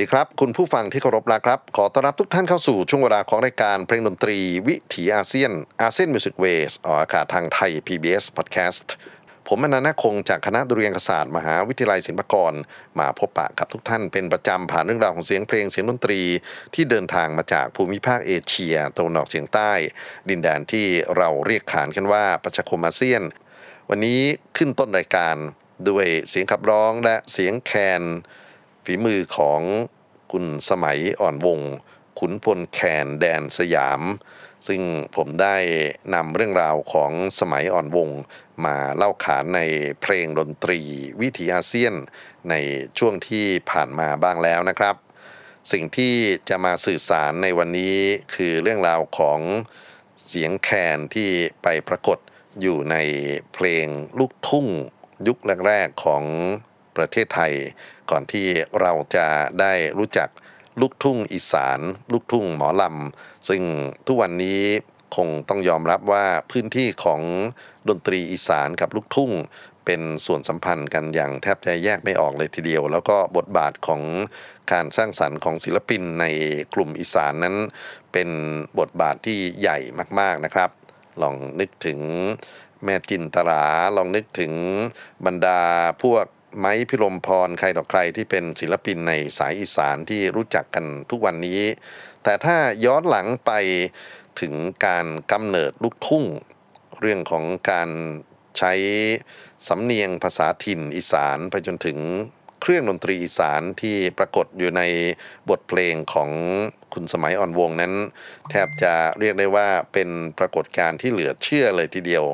ดีครับ คุณผู้ฟังที่เคารพรักครับ ขอต้อนรับทุกท่านเข้าสู่ช่วงเวลาของรายการเพลงดนตรีวิถีอาเซียน ASEAN Music Ways ออกอากาศทางไทย PBS Podcast ผมอานันท์ นาคคงจากคณะดุริยางคศาสตร์มหาวิทยาลัยศิลปากร มาพบปะกับทุกท่านเป็นประจำผ่านเรื่องราวของเสียงเพลงเสียงดนตรี ที่เดินทางมาจากภูมิภาคเอเชียตะวันออกเฉียงใต้ ดินแดนที่เราเรียกขานกันว่าประชาคมอาเซียน วันนี้ขึ้นต้นรายการด้วยเสียงขับร้องและเสียงแคน ฝีมือของคุณสมัยอ่อนวง ขุนพลแคนแดนสยาม ซึ่งผมได้นำเรื่องราวของสมัยอ่อนวง มาเล่าขานในเพลงดนตรีวิถีอาเซียนในช่วงที่ผ่านมาบ้างแล้วนะครับ สิ่งที่จะมาสื่อสารในวันนี้คือเรื่องราวของเสียงแคนที่ไปปรากฏอยู่ในเพลงลูกทุ่งยุคแรกๆของ ประเทศไทย ก่อนที่เราจะได้รู้จักลูกทุ่งอีสาน ลูกทุ่งหมอลำ ซึ่งทุกวันนี้คงต้องยอมรับว่าพื้นที่ของดนตรีอีสานกับลูกทุ่งเป็นส่วนสัมพันธ์กันอย่างแทบจะแยกไม่ออกเลยทีเดียว แล้วก็บทบาทของการสร้างสรรค์ของศิลปินในกลุ่มอีสานนั้น เป็นบทบาทที่ใหญ่มากๆนะครับ ลองนึกถึงแม่จินตราลองนึกถึงบรรดาพวก ไม้พิรมพรใครต่อใครที่เป็นศิลปินในสายอีสานที่รู้จักกันทุกวันนี้ แต่ถ้าย้อนหลังไปถึงการกำเนิดลูกทุ่ง เรื่องของการใช้สำเนียงภาษาถิ่นอีสานไปจนถึงเครื่องดนตรีอีสานที่ปรากฏอยู่ในบทเพลงของคุณสมัยอ่อนวงนั้น แทบจะเรียกได้ว่าเป็นปรากฏการณ์ที่เหลือเชื่อเลยทีเดียว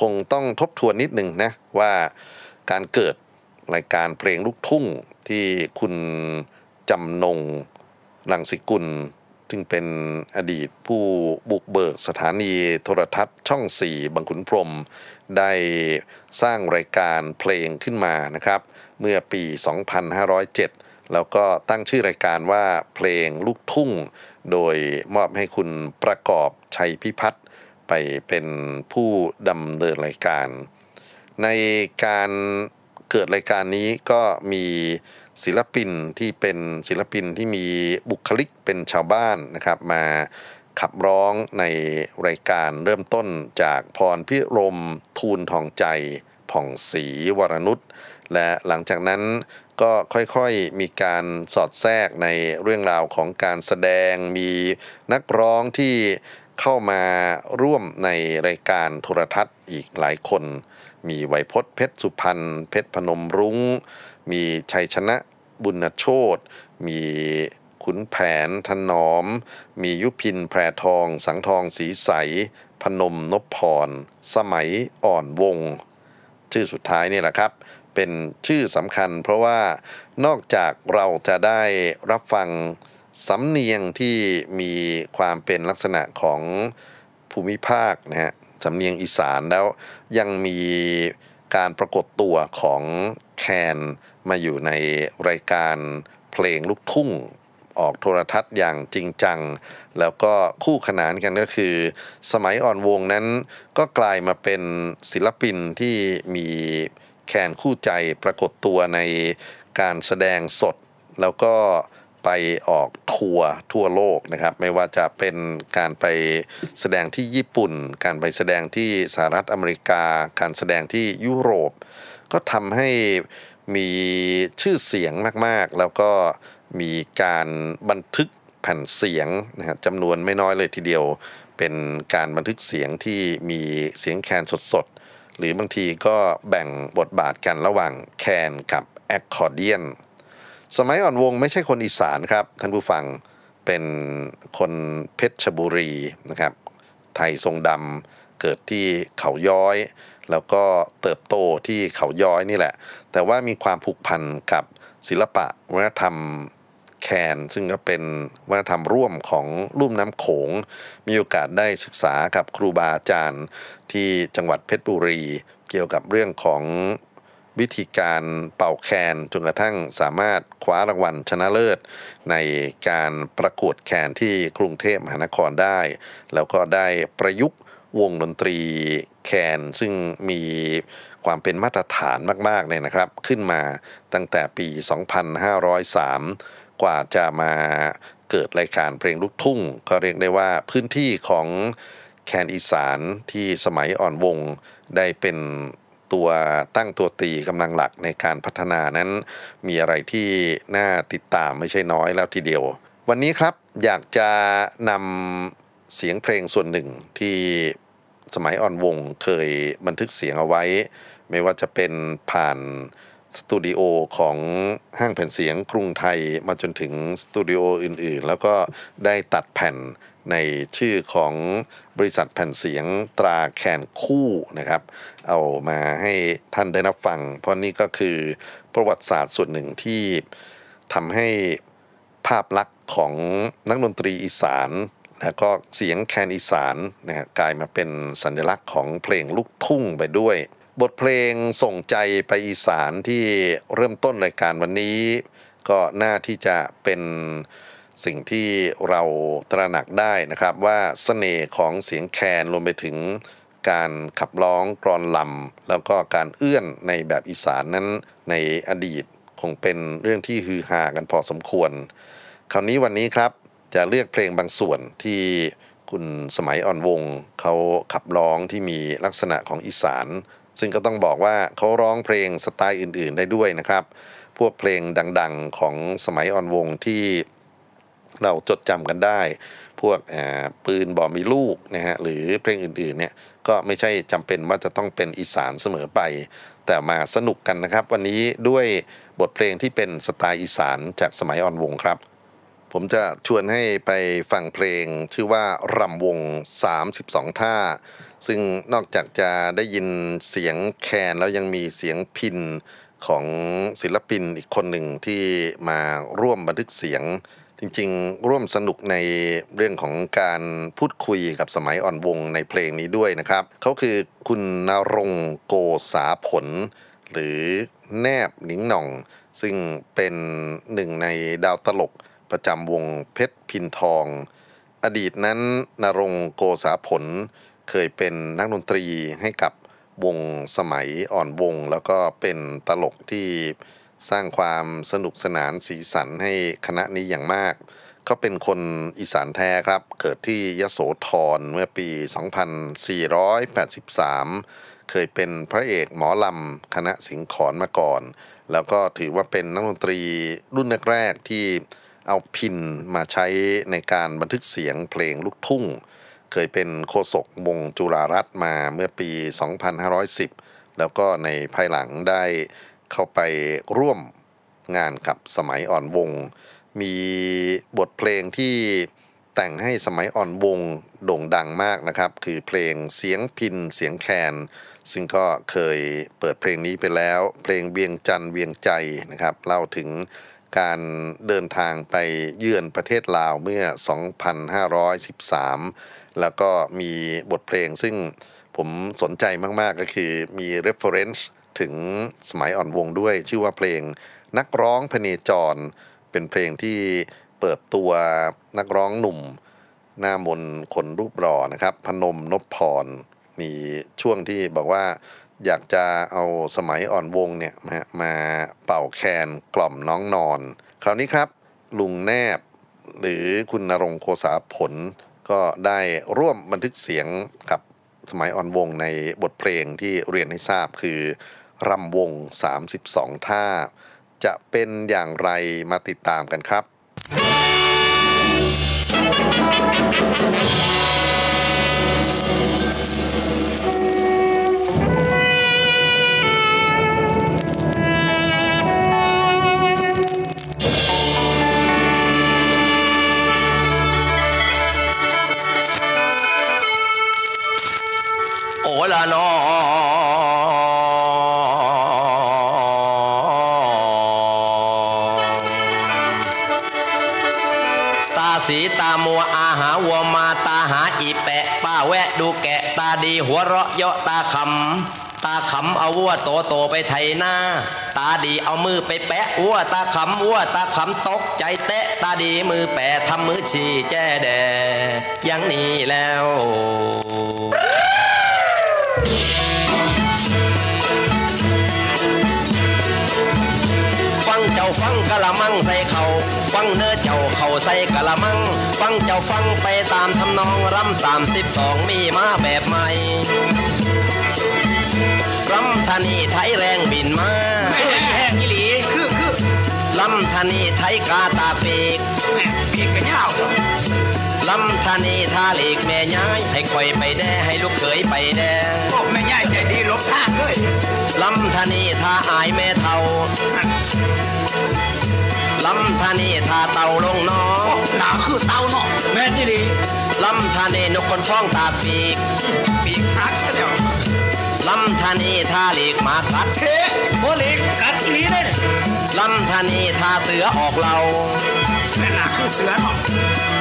คงต้องทบทวนนิดหนึ่งนะว่า การเกิดรายการเพลงลูกทุ่งที่คุณจำนงรังสิกุล ซึ่งเป็นอดีตผู้บุกเบิกสถานีโทรทัศน์ช่อง4บางขุนพรม ได้สร้างรายการเพลงขึ้นมานะครับ เมื่อปี 2507 แล้วก็ตั้งชื่อรายการว่าเพลงลูกทุ่ง โดยมอบให้คุณประกอบชัยพิพัฒน์ไปเป็นผู้ดำเนินรายการ ในการเกิดรายการนี้ก็มีศิลปินที่เป็นศิลปินที่มีบุคลิกเป็นชาวบ้านนะครับ มาขับร้องในรายการเริ่มต้นจากพรพิรมทูลทองใจ ผ่องศรีวรนุชและหลังจากนั้นก็ค่อยๆมีการสอดแทรกในเรื่องราวของการแสดงมีนักร้องที่เข้ามาร่วมในรายการโทรทัศน์อีกหลายคน มีไวยพจน์เพชรสุพรรณเพชรพนมรุง้ง มีชัยชนะบุญโชตมีขุนแผนถนอม มียุพินแพรทอง สังทองสีใส พนมนพพร สมัยอ่อนวง ชื่อสุดท้ายนี่แหละครับ เป็นชื่อสำคัญเพราะว่านอกจากเราจะได้รับฟังสำเนียงที่มีความเป็นลักษณะของภูมิภาคนะฮะ สำเนียงอีสานแล้วยังมีการปรากฏตัวของแคนมาอยู่ในรายการเพลงลูกทุ่งออกโทรทัศน์อย่างจริงจัง แล้วก็คู่ขนานกันก็คือ สมัยอ่อนวงนั้นก็กลายมาเป็นศิลปินที่มีแคนคู่ใจปรากฏตัวในการแสดงสด แล้วก็ ไปออกทัวร์ทั่วโลกนะครับ ไม่ว่าจะเป็นการไปแสดงที่ญี่ปุ่น การไปแสดงที่สหรัฐอเมริกา การแสดงที่ยุโรป ก็ทำให้มีชื่อเสียงมากๆ แล้วก็มีการบันทึกแผ่นเสียงนะฮะจำนวนไม่น้อยเลยทีเดียว เป็นการบันทึกเสียงที่มีเสียงแคนสดๆ หรือบางทีก็แบ่งบทบาทกันระหว่างแคนกับแอคคอร์เดียน สมัยอ่อนวงไม่ใช่คนอีสานครับท่านผู้ฟังเป็นคนเพชรบุรีนะครับ ไทยทรงดำเกิดที่เขาย้อย แล้วก็เติบโตที่เขาย้อยนี่แหละ แต่ว่ามีความผูกพันกับศิลปะวัฒนธรรมแคนซึ่งก็เป็นวัฒนธรรมร่วมของลุ่มน้ำโขง มีโอกาสได้ศึกษากับครูบาอาจารย์ที่จังหวัดเพชรบุรี เกี่ยวกับเรื่องของ วิธีการเป่าแคนจนกระทั่งสามารถคว้ารางวัลชนะเลิศ ในการประกวดแคนที่กรุงเทพมหานครได้ แล้วก็ได้ประยุกต์วงดนตรีแคนซึ่งมีความเป็นมาตรฐานมากๆเนี่ยนะครับ ขึ้นมาตั้งแต่ปี 2503 กว่าจะมาเกิดรายการเพลงลูกทุ่ง ก็เรียกได้ว่าพื้นที่ของแคนอีสานที่สมัยอ่อนวงได้เป็น ตัวตั้งตัวตีกำลังหลักในการพัฒนานั้น มีอะไรที่น่าติดตามไม่ใช่น้อยแล้วทีเดียว วันนี้ครับอยากจะนำเสียงเพลงส่วนหนึ่งที่สมัยอ่อนวงเคยบันทึกเสียงเอาไว้ ไม่ว่าจะเป็นผ่านสตูดิโอของห้างแผ่นเสียงกรุงไทยมาจนถึงสตูดิโออื่นๆ แล้วก็ได้ตัดแผ่นในชื่อของบริษัทแผ่นเสียงตราแคนคู่นะครับ เอามาให้ท่านได้รับฟัง เพราะนี่ก็คือประวัติศาสตร์ส่วนหนึ่งที่ทำให้ภาพลักษณ์ของนักดนตรีอีสานแล้วก็เสียงแคนอีสานนะฮะกลายมาเป็นสัญลักษณ์ของเพลงลูกทุ่งไปด้วย บทเพลงส่งใจไปอีสานที่เริ่มต้นรายการวันนี้ ก็น่าที่จะเป็นสิ่งที่เราตระหนักได้นะครับว่าเสน่ห์ของเสียงแคนรวมไปถึง การขับร้องกรอนลำแล้วก็การเอื้อนในแบบอีสานนั้นในอดีตคงเป็นเรื่องที่ฮือฮากันพอสมควร คราวนี้วันนี้ครับจะเลือกเพลงบางส่วนที่คุณสมัยอ่อนวงเขาขับร้องที่มีลักษณะของอีสาน ซึ่งก็ต้องบอกว่าเขาร้องเพลงสไตล์อื่น ๆ ได้ด้วยนะครับ พวกเพลงดัง ๆ ของสมัยอ่อนวงที่เราจดจำกันได้ วกปืนบ่มีลูกนะฮะหรือเพลงอื่นๆเนี่ยก็ไม่ใช่จำเป็นว่าจะต้องเป็นอีสานเสมอไป แต่มาสนุกกันนะครับ วันนี้ด้วยบทเพลงที่เป็นสไตล์อีสานจากสมัยอ่อนวงครับ ผมจะชวนให้ไปฟังเพลงชื่อว่ารำวง 32 ท่า ซึ่งนอกจากจะได้ยินเสียงแคนแล้วยังมีเสียงพินของศิลปินอีกคนหนึ่งที่มาร่วมบันทึกเสียง จริงๆ ร่วมสนุกในเรื่องของการพูดคุยกับสมัยอ่อนวงในเพลงนี้ด้วยนะครับ เขาคือคุณนรงโกษาผล หรือแนบหนิงหน่อง ซึ่งเป็นหนึ่งในดาวตลกประจำวงเพชรพินทอง อดีตนั้นนรงโกษาผลเคยเป็นนักดนตรีให้กับวงสมัยอ่อนวง แล้วก็เป็นตลกที่ สร้างความสนุกสนานสีสันให้คณะนี้อย่างมากเขาเป็นคนอีสานแท้ครับ เกิดที่ยโสธรเมื่อปี 2483 เคยเป็นพระเอกหมอลำคณะสิงขอนมาก่อน แล้วก็ถือว่าเป็นนักดนตรีรุ่นแรกๆที่เอาพินมาใช้ในการบันทึกเสียงเพลงลูกทุ่ง เคยเป็นโฆษกวงจุฬารัตมาเมื่อปี 2510 แล้วก็ในภายหลังได้ เข้าไปร่วมงานกับสมัยอ่อนวง มีบทเพลงที่แต่งให้สมัยอ่อนวงโด่งดังมากนะครับ คือเพลงเสียงพินเสียงแคน ซึ่งก็เคยเปิดเพลงนี้ไปแล้ว เพลงเวียงจันเวียงใจนะครับเล่าถึงการเดินทางไปเยือนประเทศลาวเมื่อ 2513 แล้วก็มีบทเพลงซึ่งผมสนใจมาก ๆ ก็คือมี reference ถึงสมัยอ่อนวงด้วยชื่อว่าเพลงนักร้องพเนจร เป็นเพลงที่เปิดตัวนักร้องหนุ่ม หน้ามนคนรูปหล่อนะครับ พนมนพพร มีช่วงที่บอกว่าอยากจะเอาสมัยอ่อนวงเนี่ยมามาเป่าแคนกล่อมน้องนอน คราวนี้ครับ ลุงแนบ หรือคุณนรงโคสาผล ก็ได้ร่วมบันทึกเสียงกับสมัยอ่อนวงในบทเพลงที่เรียนให้ทราบคือ รำวง 32 ท่า จะเป็นอย่างไรมาติดตามกันครับโอ หัวเราะเยาะตาขำตาขำเอาวัวโตโตไปไถหน้า ตาดีเอามือไปแปะวัวตาขำวัวตาขำตกใจเตะ ตาดีมือแปะทำมือชี้แจ้แดอยังนี้แล้วฟังเจ้าฟังกะละมังใส่เขาฟังเนื้อเจ้าเขาใส่กะละมัง ฟังเจ้าฟังไปตามทำนองรำสามสิบสองมีมาแบบานีนกคนฟ้องตาปีก ปีกหักซะแล้วลำธานีท่าเหล็กหมากัดเทโบเล็กกัดอีหลีเลยเนี่ยลำธานีท่าเสือออกเราแม่หนาคือเสือเนาะ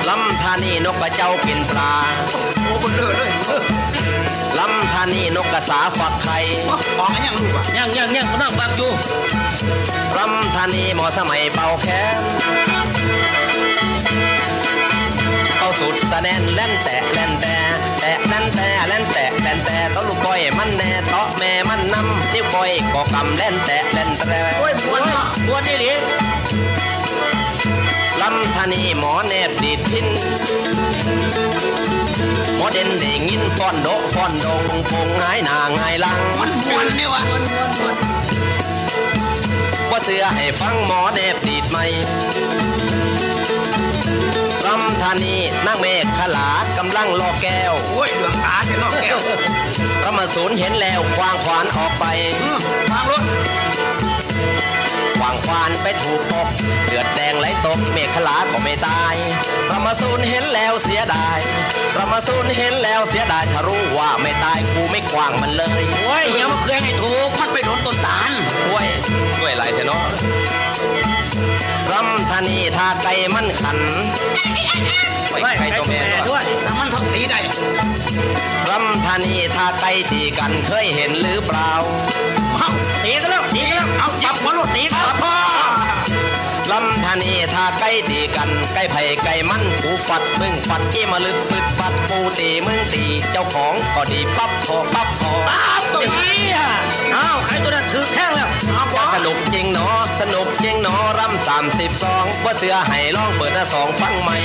ลำธานีนกกระเจ้ากินปลาโอ้บนเลือเลยเออลำธานีนกกระสาฝักไข่ของอันยังลูกอะยังยังยังก็นั่งบักอยู่ลำธานีหมอสมัยเป่าแค้นเอา สุดตะแนนเล่นแตะเล่นแต่แตะนั่นแต่เล่นแตะเล่นแต่ต้นลูกก้อยมันแน่เตาะแม่มันนำนิ้วก้อยก็กำเล่นแตะเล่นแต่โอ้ยมวนเนาะมวนอีหลีลำธานีหมอแนบดีดพินหมอเด่นได้ยินฟ้อนโดะฟ้อนดงคงหายหน้าหงายหลังมันมวนนี่วะมวนมวนมวนว่าเสือให้ฟังหมอแนบดีดไหมลำ ธานีนางเมฆขลากำลังรอแก้วโอ้ยเหลืองตาเสียนอกแก้วพระมาสูนเห็นแล้วควางขวานออกไปอืมวางรถควางางควานไปถูกปกเดือดแดงไหลตกเมฆลาก็ไม่ตายเรามาสูนเห็นแล้วเสียดายเรามาสูนเห็นแล้วเสียดายถ้ารู้ว่าไม่ตายกูไม่กวางมันเลยโอ้ยอย่ามาเคยให้ถูกมันไปโดนต้นตาลช่วยช่วยไรเถอะเนาะ รำธานีทาใจมันขันไม่ใครตัวแม่ด้วยด้วมันทำตีได้รำธานีทาใจตีกันเคยเห็นหรือเปล่าเอาตีกันแล้วตีกันแล้วเอาจับหัวรถตีกันพ่อรำธานีทาใจตี กันไก่ไผ่ไก่มันกูฟัดมึงฟัดกี้มาลึกปึดปัดปูตีมึงตีเจ้าของก็ดีปั๊บพอปั๊บพออ้าวตัวนี้อะอ้าวใครตัวนั้นถือแท่งแล้วเอาบอสนุกจริงเนาะสนุกจริงเนาะรำสามสิบสองว่าเสือไห้ลองเปิดหน้าสองฟังใหม่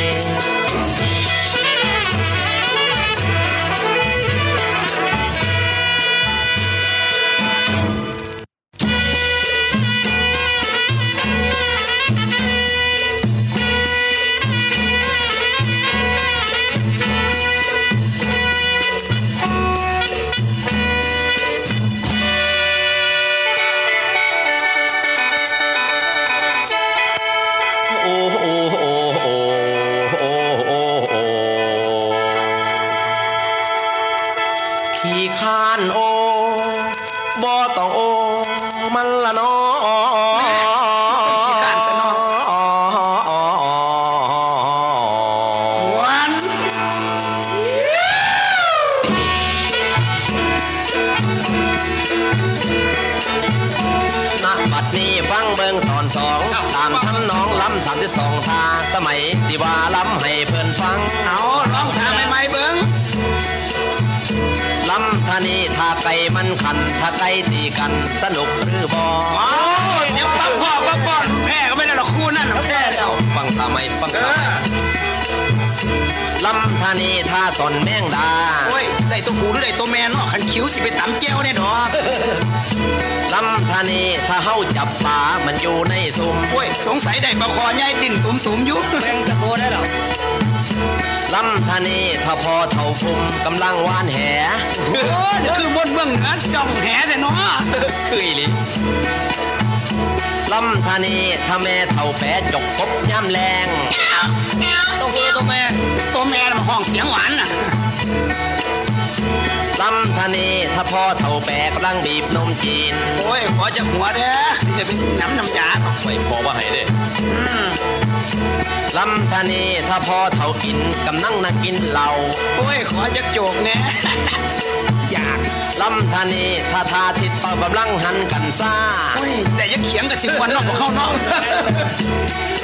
ำแจ้วเนี่ยดอกลำธานีถ้าเฮาจับปลามันอยู่ในซุมโอ้ยสงสัยได้ปลาคอใหญ่ดินตุ่มๆอยู่แม่งตะโกได้หรอลำธานีถ้าพอเท่าฟุมกำลังวานแหโอ้ยนี่คือบนเบื้องเหนือจ้องแหแต่เนาะคืออีหลิลำธานีถ้าแม่เท่าแปดจกกบย่ำแรงตัวผู้ตัวแม่ตัวแม่น่ะมันห้องเสียงหวานน่ะ ลำธานีถ้าพ่อเท่าแปดกำลังบีบนมจีน โอ้ย ขอจากหัวเด้อสิจะเป็นน้ำน้ำยาเนาะไม่พอว่าให้เด้อืมลำธานีถ้าพ่อเท่าอินกำลังนักกินเหล้าโอ้ย ขอจากโจกแน่อยาก ลำธานีถ้าทาทิศเป่ากำลังหันกันซ่าโอ้ยแต่ยังเขียงกับสิบวันเนอกของเขาเนาะ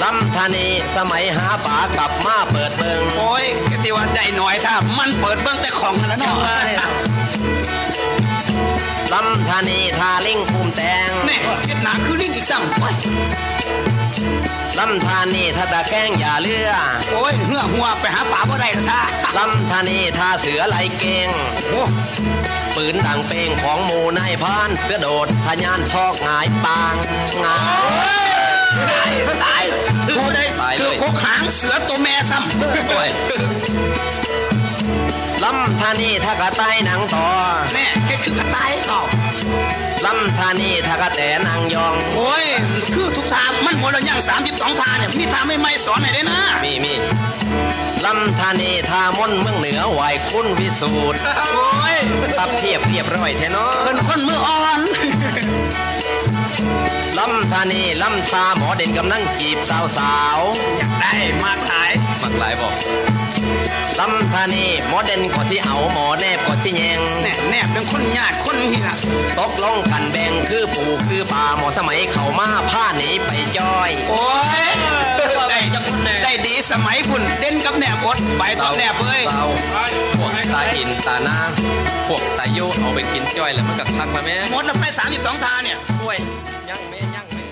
ลำธานีสมัยหาปลากลับมาเปิดเบิงโอ้ยกติว่าได้หน่อยถ้ามันเปิดเบื้องแต่ของนั่นแล้วเนาะลำธานีทาลิงภูมิแตงแน่เฮ็ดหนาคือลิงอีกซ้ำโอ้ย ลำธานีถ้าตะแกรงอย่าเลือโอ้ยเหือหัวไปหาป่าบ่ได้ละท่าลำธานีทาเสือไหลเกงโอ้ปืนดังเป้งของหมูนายพรานเสือโดดทะยานทอกหงายปางหงายตายตายถือได้ตายเลยถือกกหางเสือตัวแม่ซ้ำโอ้ยลำธานีถ้ากระต่ายหนังต่อแน่แค่คือกระต่ายเป ล่าลำธานีถ้ากระแตนางยอง โอ้ย คือทุกทางมันหมดแล้วยังสามสิบสองทางเนี่ยมีทางไม่ไม่สอนไหนอยได้นะ มีมีลำธานีทามนเมืองเหนือไหวคุณวิสูตรโอ้ยตับเทียบเรียบร้อยแท้เนาะเป็นคนมืออ่อนลำธานีลำตาหมอเด่นกำลังจีบสาวสาวอยากได้มากหลายๆมักหลายบอก ลำธานีหมอเด่นก็ที่เอาหมอแนบก็ที่แยงแน่แน่เป็นคนญาติคนนี่ล่ะตกลงกันแบ่งคือปู่คือป่าหมอสมัยเขามาผ้าหนีไปจอย โอ้ยได้ได้ดีสมัยพุ่นเด่นกับแนบอดไปต่อแนบเลยเราพวกตาอินตาหน้าพวกตาโยเอาไปกินจ้อยแล้วมันก็คักมาแม่หมดแล้วไปสามสิบสองทางเนี่ยช่วยยังแม่ยังแม่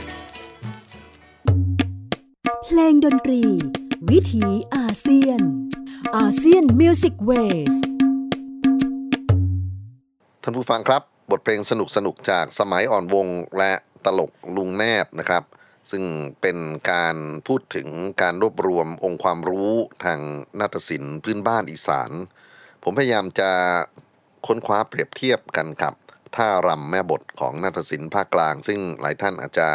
เพลงดนตรี วิถีอาเซียน ASEAN Music Waysท่านผู้ฟังครับ บทเพลงสนุกสนุกจากสมัยอ่อนวงศ์และตลกลุงแนบนะครับ ซึ่งเป็นการพูดถึงการรวบรวมองค์ความรู้ทางนาฏศิลป์พื้นบ้านอีสาน ผมพยายามจะค้นคว้าเปรียบเทียบกันกับท่ารำแม่บทของนาฏศิลป์ภาคกลาง ซึ่งหลายท่านอาจจะ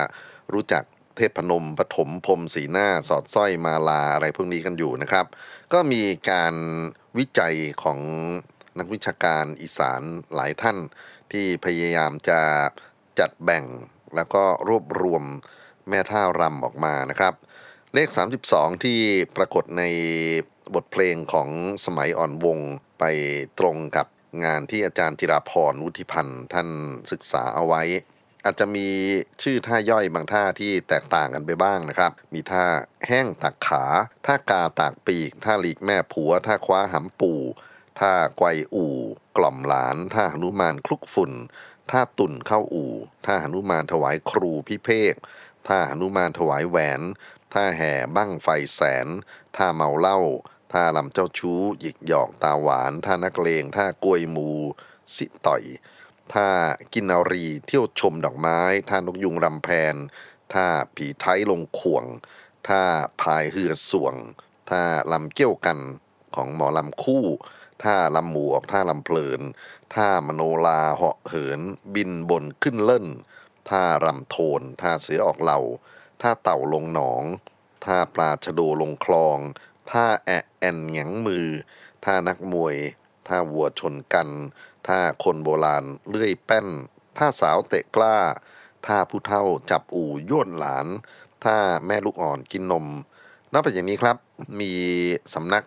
รู้จัก เทพนมปฐมพรมสีหน้า สอดสร้อยมาลาอะไรพวกนี้กันอยู่นะครับ ก็มีการวิจัยของนักวิชาการอีสานหลายท่าน ที่พยายามจะจัดแบ่งแล้วก็รวบรวมแม่ท่ารำออกมานะครับ เลข 32 ที่ปรากฏในบทเพลงของสมัยอ่อนวงไปตรงกับงานที่อาจารย์จิราพรวุฒิพันธ์ท่านศึกษาเอาไว้ อาจจะมีชื่อท่าย่อยบางท่าที่แตกต่างกันไปบ้างนะครับ มีท่าแห้งตักขาท่ากาตากปีกท่าหลีกแม่ผัวท่าคว้าหำปู่ท่าไกวอู่ กล่อมหลานท่าหนุมานคลุกฝุ่นท่าตุ่นเข้าอู่ท่าหนุมานถวายครูพิเภกท่าหนุมานถวายแหวนท่าแห่บั้งไฟแสนท่าเมาเหล้าท่าลำเจ้าชู้หยิกหยอกตาหวานท่านักเลงท่ากลวยมู สิต่อย ท่ากินนารีเที่ยวชมดอกไม้ท่านกยุงรำแพนท่าผีไทยลงข่วงท่าพายเหือส่วงท่าลำเกี้ยวกันของหมอลำคู่ท่าลำหมวกท่าลำเพลินท่ามโนลาเหาะเหิน บินบนขึ้นเล่นท่ารำโทนท่าเสือออกเหล่าท่าเต่าลงหนองท่าปลาชะโดลงคลองท่าแอะแอนแหงงมือท่านักมวยท่าวัวชนกัน ท่าคนโบราณเลื่อยแป้นท่าสาวเตะกล้าท่าผู้เฒ่าจับอู่ย่นหลานท่าแม่ลูกอ่อนกินนม นอกจากอย่างนี้ครับมีสำนัก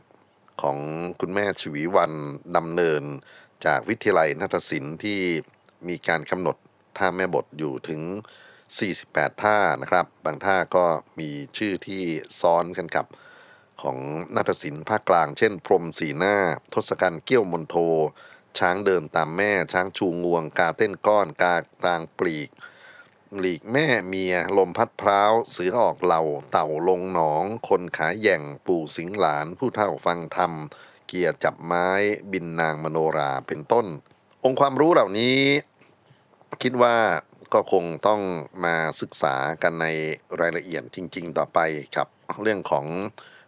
ของคุณแม่ชวีวันดำเนิน จากวิทยาลัยนาฏศิลป์ที่มีการกำหนดท่าแม่บทอยู่ถึง 48 ท่านะครับ บางท่าก็มีชื่อที่ซ้อนกันกับของนาฏศิลป์ภาคกลาง เช่น พรมสีหน้า ทศกัณฐ์เกี้ยวมนโท ช้างเดินตามแม่ ช้างชูงวง กาเต้นก้อน กากลางปลีก หลีกแม่เมีย ลมพัดพร้าว เสือออกเหล่า เต่าลงหนอง คนขาแย่ง ปู่สิงหลาน ผู้เฒ่าฟังธรรม เกียร์จับไม้ บินนางมโนราเป็นต้น องค์ความรู้เหล่านี้ คิดว่าก็คงต้องมาศึกษากันในรายละเอียดจริง ๆ ต่อไปครับ เรื่องของ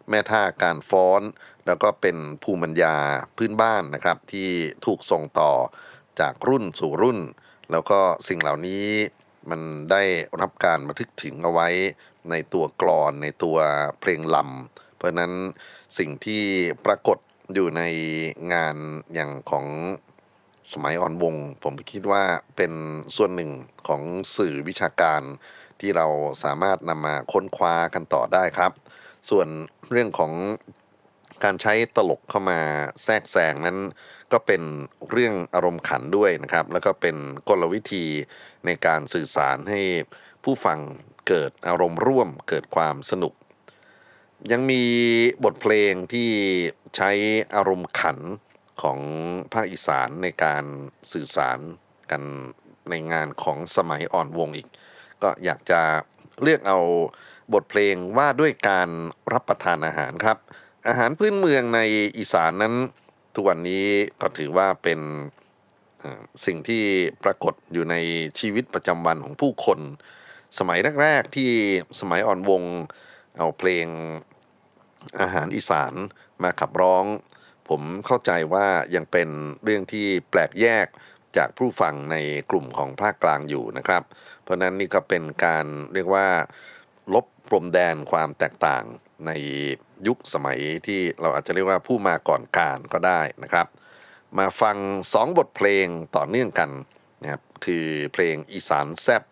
แม่ท่าการฟ้อน แล้วก็เป็นภูมิปัญญาพื้นบ้านนะครับ ที่ถูกส่งต่อจากรุ่นสู่รุ่น แล้วก็สิ่งเหล่านี้มันได้รับการบันทึกถึงเอาไว้ในตัวกลอนในตัวเพลงลำเพราะนั้นสิ่งที่ปรากฏอยู่ในงานอย่างของสมัยอ่อนวง ผมคิดว่าเป็นส่วนหนึ่งของสื่อวิชาการที่เราสามารถนำมาค้นคว้ากันต่อได้ครับ ส่วนเรื่องของ การใช้ตลกเข้ามาแทรกแซงนั้น ก็เป็นเรื่องอารมณ์ขันด้วยนะครับ แล้วก็เป็นกลวิธีในการสื่อสารให้ผู้ฟังเกิดอารมณ์ร่วมเกิดความสนุก ยังมีบทเพลงที่ใช้อารมณ์ขันของภาคอีสานในการสื่อสารกันในงานของสมัยอ่อนวงอีก ก็อยากจะเลือกเอาบทเพลงว่าด้วยการรับประทานอาหารครับ อาหารพื้นเมืองในอีสานนั้นทุกวันนี้ก็ถือว่าเป็นสิ่งที่ปรากฏอยู่ในชีวิตประจำวันของผู้คน สมัยแรกๆที่สมัยอ่อนวงเอาเพลงอาหารอีสานมาขับร้อง ผมเข้าใจว่ายังเป็นเรื่องที่แปลกแยกจากผู้ฟังในกลุ่มของภาคกลางอยู่นะครับ เพราะฉะนั้นนี่ก็เป็นการเรียกว่า ลบพรมแดนความแตกต่างใน ยุคสมัยที่เราอาจจะเรียกว่าผู้มาก่อนการก็ได้นะครับ มาฟังสองบทเพลงต่อเนื่องกันนะครับคือเพลงอีสานแซบ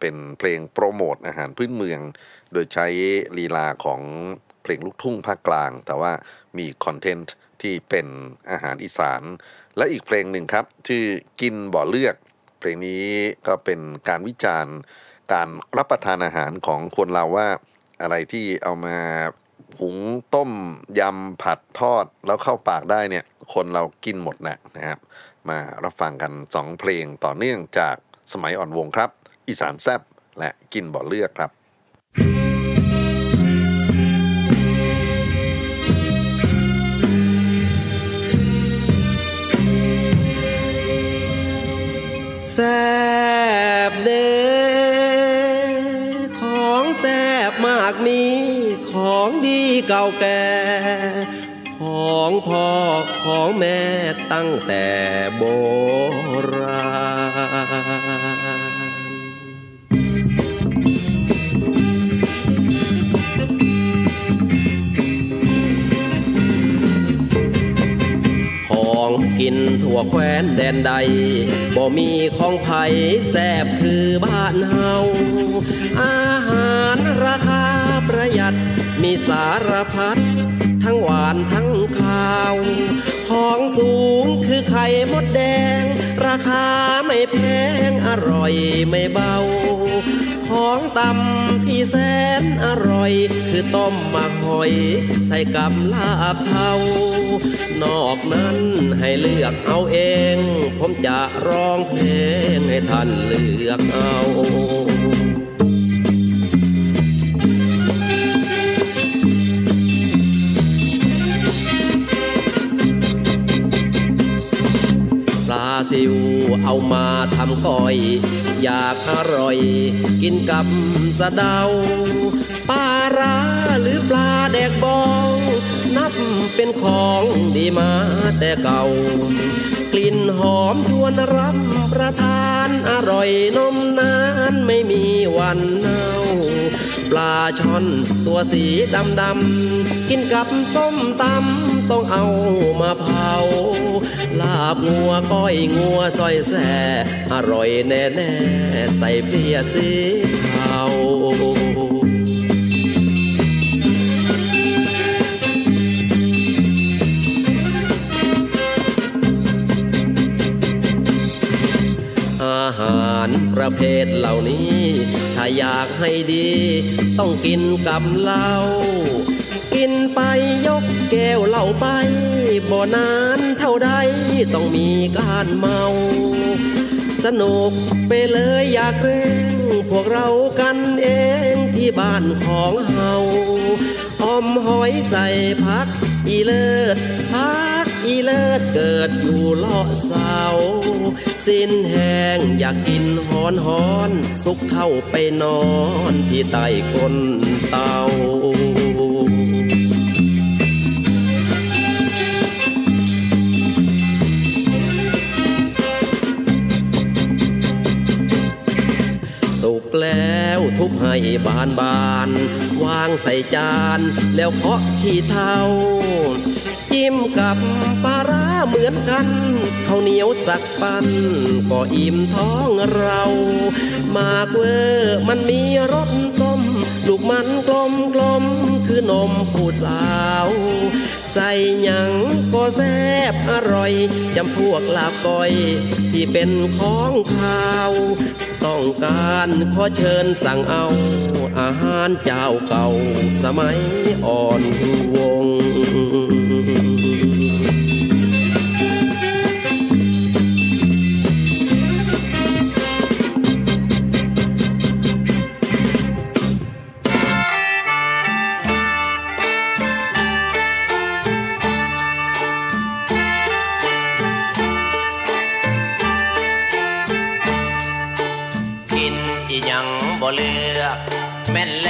เป็นเพลงโปรโมทอาหารพื้นเมือง โดยใช้ลีลาของเพลงลูกทุ่งภาคกลาง แต่ว่ามีคอนเทนต์ที่เป็นอาหารอีสาน และอีกเพลงหนึ่งครับที่อกินบ่อเลือก เพลงนี้ก็เป็นการวิจารณ์การรับประทานอาหารของคนเราว่าอะไรที่เอามา หุงต้มยำผัดทอดแล้วเข้าปากได้เนี่ยคนเรากินหมดนะนะครับ มารับฟังกันสองเพลงต่อเนื่องจากสมัยอ่อนวงครับ อีสานแซบและกินบ่อเลือกครับ แซากมีของดีเก่าแก่ ของพ่อของแม่ตั้งแต่โบราณของกินถั่วแคว้นแดนใด บ่มีของไผ่แซบคือบ้านเฮาอาหารรา ประหยัดมีสารพัดทั้งหวานทั้งข้าว ของสูงคือไข่มดแดง ราคาไม่แพงอร่อยไม่เบา ของต่ำที่แสนอร่อย คือต้มหมักหอย ใส่กับลาบเทานอกนั้นให้เลือกเอาเอง ผมจะร้องเพลงให้ท่านเลือกเอา ซิวเอามาทำก้อย อยากอร่อย กินกับสะเดาปลาร้าหรือปลาแดกบอง นับเป็นของดีมาแต่เก่า กลิ่นหอมชวนรับประทานอร่อยนมนานไม่มีวันเน่า ลาช่อนตัวสีดำดำกินกับส้มตำต้องเอามาเผา ลาบงัวก้อยงัวซอยแส่อร่อยแน่แน่ใส่เพียสีเผาารประเภทเหล่านี้ ถ้าอยากให้ดี ต้องกินกับเหล้ากินไปยกแก้วเหล้าไปบ่นานเท่าใดต้องมีการเมา สนุกไปเลยอยากเร่ง พวกเรากันเองที่บ้านของเฮาออมหอยใส่พักอีเลิศพักอีเลิศเกิดอยู่เลาะเสา สิ้นแห้งอยากกินหอนหอนสุกเข้าไปนอนที่ใต้ก้นเตาสุกแล้วทุบให้บานบาน วางใส่จานแล้วเคาะขี้เท้า จิ้มกับปลาร้าเหมือนกันข้าวเหนียวสักปันก็อิ่มท้องเรามากเวอร์มันมีรสส้ม ลูกมันกลมกลมคือนมผู้สาว ใส่หยังก็แซ่บอร่อยจำพวกลาบก้อยที่เป็นของข้าว ต้องการขอเชิญสั่งเอาอาหารเจ้าเก่าสมัยอ่อนวง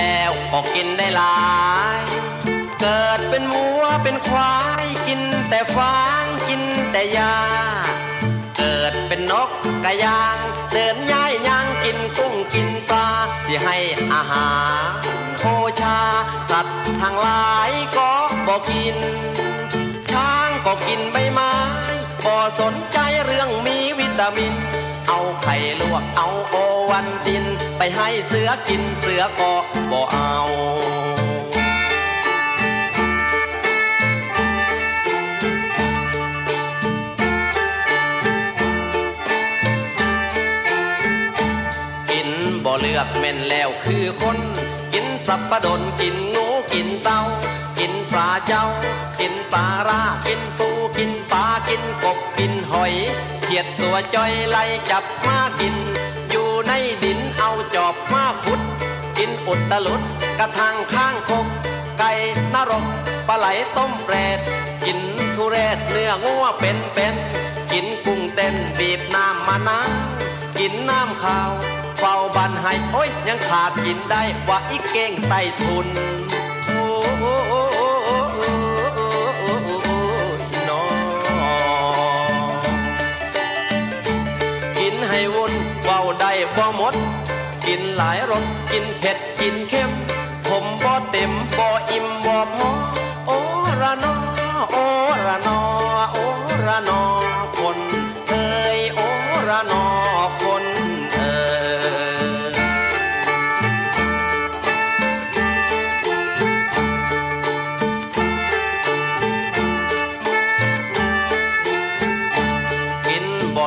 แล้วก็กินได้หลาย เกิดเป็นวัวเป็นควายกินแต่ฟางกินแต่ยา เกิดเป็นนกกระยาง เดินย้ายยางกินกุ้งกินปลาสิให้อาหารโอชา สัตว์ทั้งหลายก็บ่กิน ช้างก็กินใบไม้บ่สน ให้เสือกินเสือก็บ่เอากินบ่เลือกแม่นแล้วคือคน กินสับปะดนกินงูกินเต้า กินปลาเจ้า กินปลารากินปูกินปลากินกบกินหอยเขียดตัวจ้อยไล่จับมากิน อุดตลุดกระทางข้างคก ไก่นรกปลาไหลต้มแปรดกินทุเรศเนื้องัวเป็นเป็นกินกุ้งเต้นบีบน้ำมะนาวกินน้ำข้าวเฝ้าบันให้โอ้ยยังขากินได้ว่าอีเก่งไตทุนโอ้โอ้โอ้โอ้โอ้โอ้โอ้โอ้นอกินให้วนเว้าได้บ่หมด กินหลายรสกินเผ็ดกินเค็ม ผมบ่เต็มบ่อิ่มบ่พอโอระนอโอระนอโอระนอ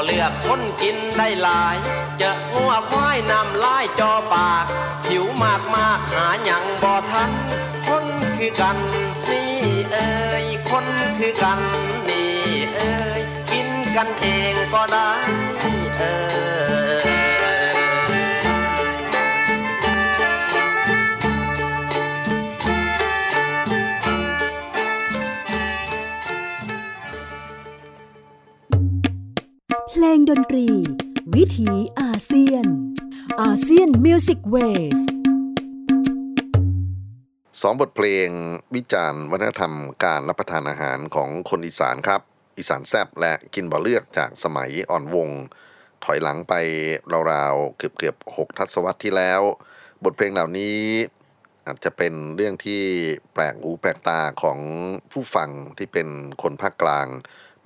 เลือกคนกินได้หลาย เจองัวควายนำลายจอปาก หิวมากมากหาหยังบ่ทัน คนคือกันนี่เอ้ยคนคือกันนี่เอ้ยกินกันเองก็ได้ ลงดนตรี วิถีอาเซียน ASEAN Music Waysสองบทเพลงวิจารณ์วัฒนธรรมการรับประทานอาหารของคนอีสานครับ อีสานแซบและกินบ่อเลือกจากสมัยอ่อนวงศ์ ถอยหลังไปราวๆเกือบเกือบๆหกทศวรรษที่แล้ว บทเพลงเหล่านี้อาจจะเป็นเรื่องที่แปลกหูแปลกตาของผู้ฟังที่เป็นคนภาคกลาง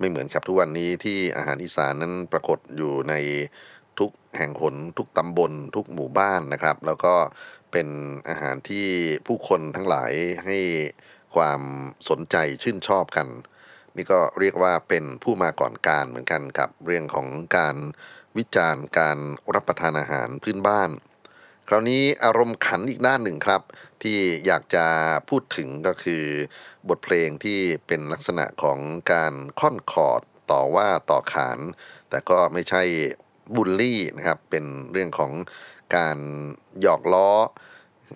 ไม่เหมือนกับทุกวันนี้ที่อาหารอีสานนั้นปรากฏอยู่ในทุกแห่งหนทุกตำบล ทุกหมู่บ้านนะครับ แล้วก็เป็นอาหารที่ผู้คนทั้งหลายให้ความสนใจชื่นชอบกัน นี่ก็เรียกว่าเป็นผู้มาก่อนการเหมือนกันกับเรื่องของการวิจารณ์การรับประทานอาหารพื้นบ้าน คราวนี้อารมณ์ขันอีกด้านหนึ่งครับ ที่อยากจะพูดถึงก็คือบทเพลงที่เป็นลักษณะของการค่อนคอร์ดต่อว่าต่อขาน แต่ก็ไม่ใช่บูลลี่นะครับ เป็นเรื่องของการหยอกล้อ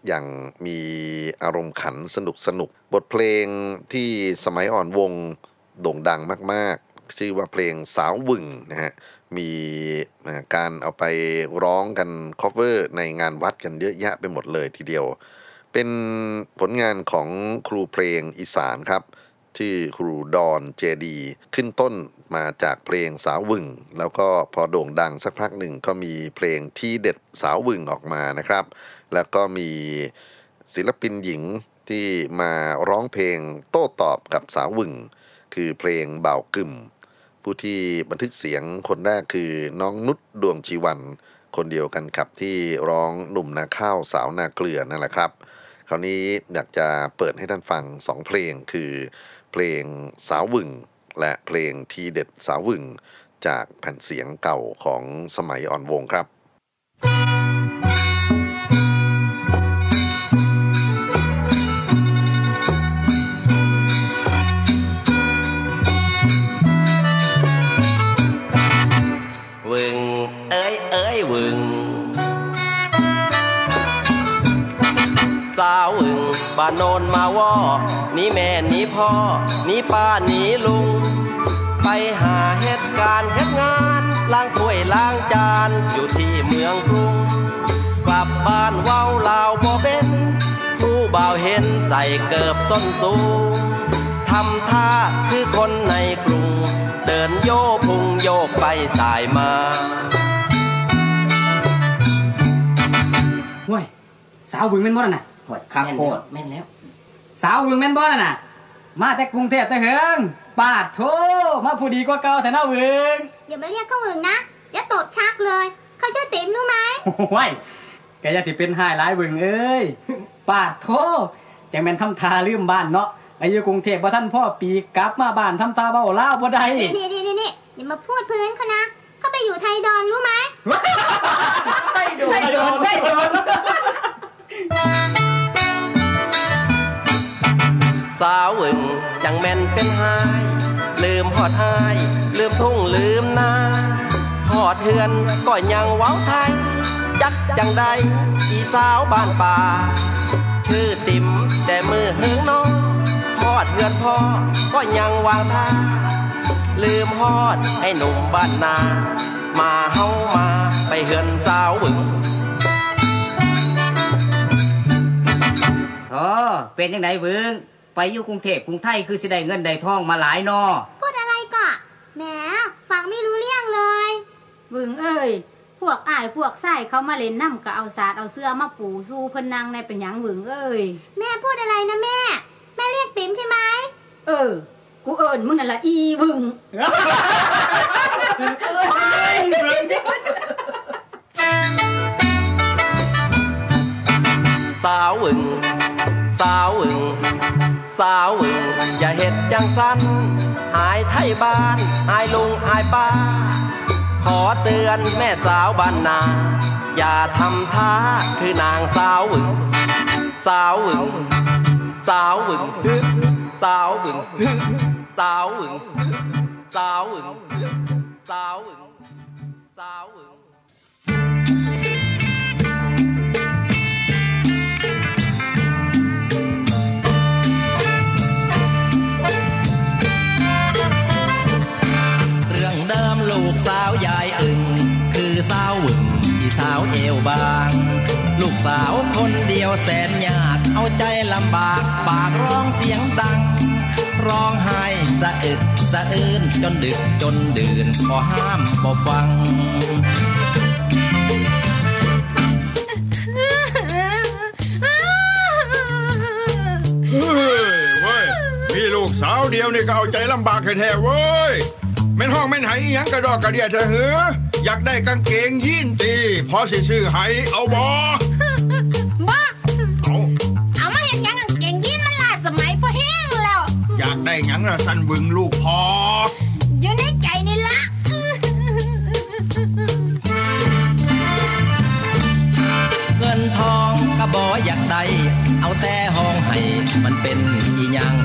อย่างมีอารมณ์ขันสนุกสนุก บทเพลงที่สมัยอ่อนวงโด่งดังมาก ๆ ชื่อว่าเพลงสาววึงนะฮะมีการเอาไปร้องกัน cover ในงานวัดกันเยอะแยะไปหมดเลยทีเดียว เป็นผลงานของครูเพลงอีสานครับ ที่ครูดอนเจดี ขึ้นต้นมาจากเพลงสาววึง แล้วก็พอโด่งดังสักพักหนึ่งก็มีเพลงที่เด็ดสาววึงออกมานะครับ แล้วก็มีศิลปินหญิงที่มาร้องเพลงโต้ตอบกับสาววึง คือเพลงเบากึ่มผู้ที่บันทึกเสียงคนแรกคือน้องนุชดวงชีวัน คนเดียวกันครับที่ร้องหนุ่มนาข้าวสาวนาเกลือนั่นแหละครับ คราวนี้อยากจะเปิดให้ท่านฟังสองเพลงคือ เพลงสาววึงและเพลงทีเด็ดสาววึงจากแผ่นเสียงเก่าของสมัยอ่อนวงครับวึ บ้านโนนมาว่อนี่แม่นี่พ่อนี่ป้านี่ลุง ไปหาเหตุการณ์เหตุงานล้างถ้วยล้างจานอยู่ที่เมืองกรุง กลับบ้านเว้าลาวบ่เป็นผู้บ่าวเห็นใส่เกิบส้นสูงทำท่าคือคนในกรุง เดินโยพุงโยกไปสายมาห่วยสาววึงแม่นบ่นั่นน่ะ หวยครับแม่นโพแล้วดแม่นแล้ว สาววึงแม่นบ่นั่นน่ะ มาแต่กรุงเทพแต่เหิงปาดโทมาผู้ดีกว่าเก่าแต่น่าวึงอย่ามาเรียกเขาหึงนะเดี๋ยวตบชักเลยเขาชื่อติ๋มรู้ไหมห่วยแกอย่าสิเป็นหายหลายวึงเอ้ยปาดโทจังแม่นทำทาลืมบ้านเนาะอายุกรุงเทพบ่ทันพ่อปีกลับมาบ้านทำตาเบ้าลาวบ่ได้นี่นี่นี่นี่อย่ามาพูดพื้นเขานะเขาไปอยู่ไทยดอนรู้ไหม ดอาย ลืมทุ่งลืมนาหอดเฮือนก็ยังเว้าไทย จักจังใดอีสาวบ้านป่า ชื่อติ๋มแต่มือเฮืองน้องหอดเฮือนพ่อก็ยังวางท่าลืมฮอดไอ้หนุ่มบ้านนา มาเฮามาไปเฮือนสาววึงโอ้เป็นยังไงเวิงไปอยู่กรุงเทพกรุงไทยคือสิได้เงินได้ทองมาหลายนอแหมฟังไม่รู้เรื่องเลย วึงเอ้ย พวกอ้ายพวกไส้เขามาเล่นน้ำก็เอาสาดเอาเสื้อมาปูสู้เพิ่นนางในเป็นหยังวึงเอ้ย แม่พูดอะไรนะแม่ แม่เรียกติ๋มใช่ไหม เออ กูเอิญมึงนั่นละอีวึง สาววึง สาววึง สาววึง อย่าเห็ดจังสันอายไทยบ้าน อายลุงอายป้า ขอเตือนแม่สาวบ้านนา อย่าทำท่าคือนางสาวหึงสาวหึงสาวหึงสาวหึงสาวหึงสาวหึงสาวหึงสาวหึง สาวยายอึ่งคือสาวหวึงที่สาวเอวบาง ลูกสาวคนเดียวแสนยากเอาใจลำบากปากร้องเสียงดัง ร้องไห้สะอึกสะอื้นจนดึกจนดื่นก็ห้ามบ่ฟังเฮ้ยเว้ยมีลูกสาวเดียวนี่ก็เอาใจลำบากแท้ๆเว้ย แม่นห้องแม่นไหอิหยังกระดอกกระเดียเธอเหออยากได้กางเกงยีนตีพอสิซื้อให้เอาบ่บ้าเอาเอามาเห็นยังกางเก่งยีนมันล่าสมัยพอแห้งแล้ว อยากได้หยังละสันวึงลูกพออยู่ในใจนี่ละเงินทองก็บออยากได้เอาแต่ห้องให้มันเป็นอีหยังหรื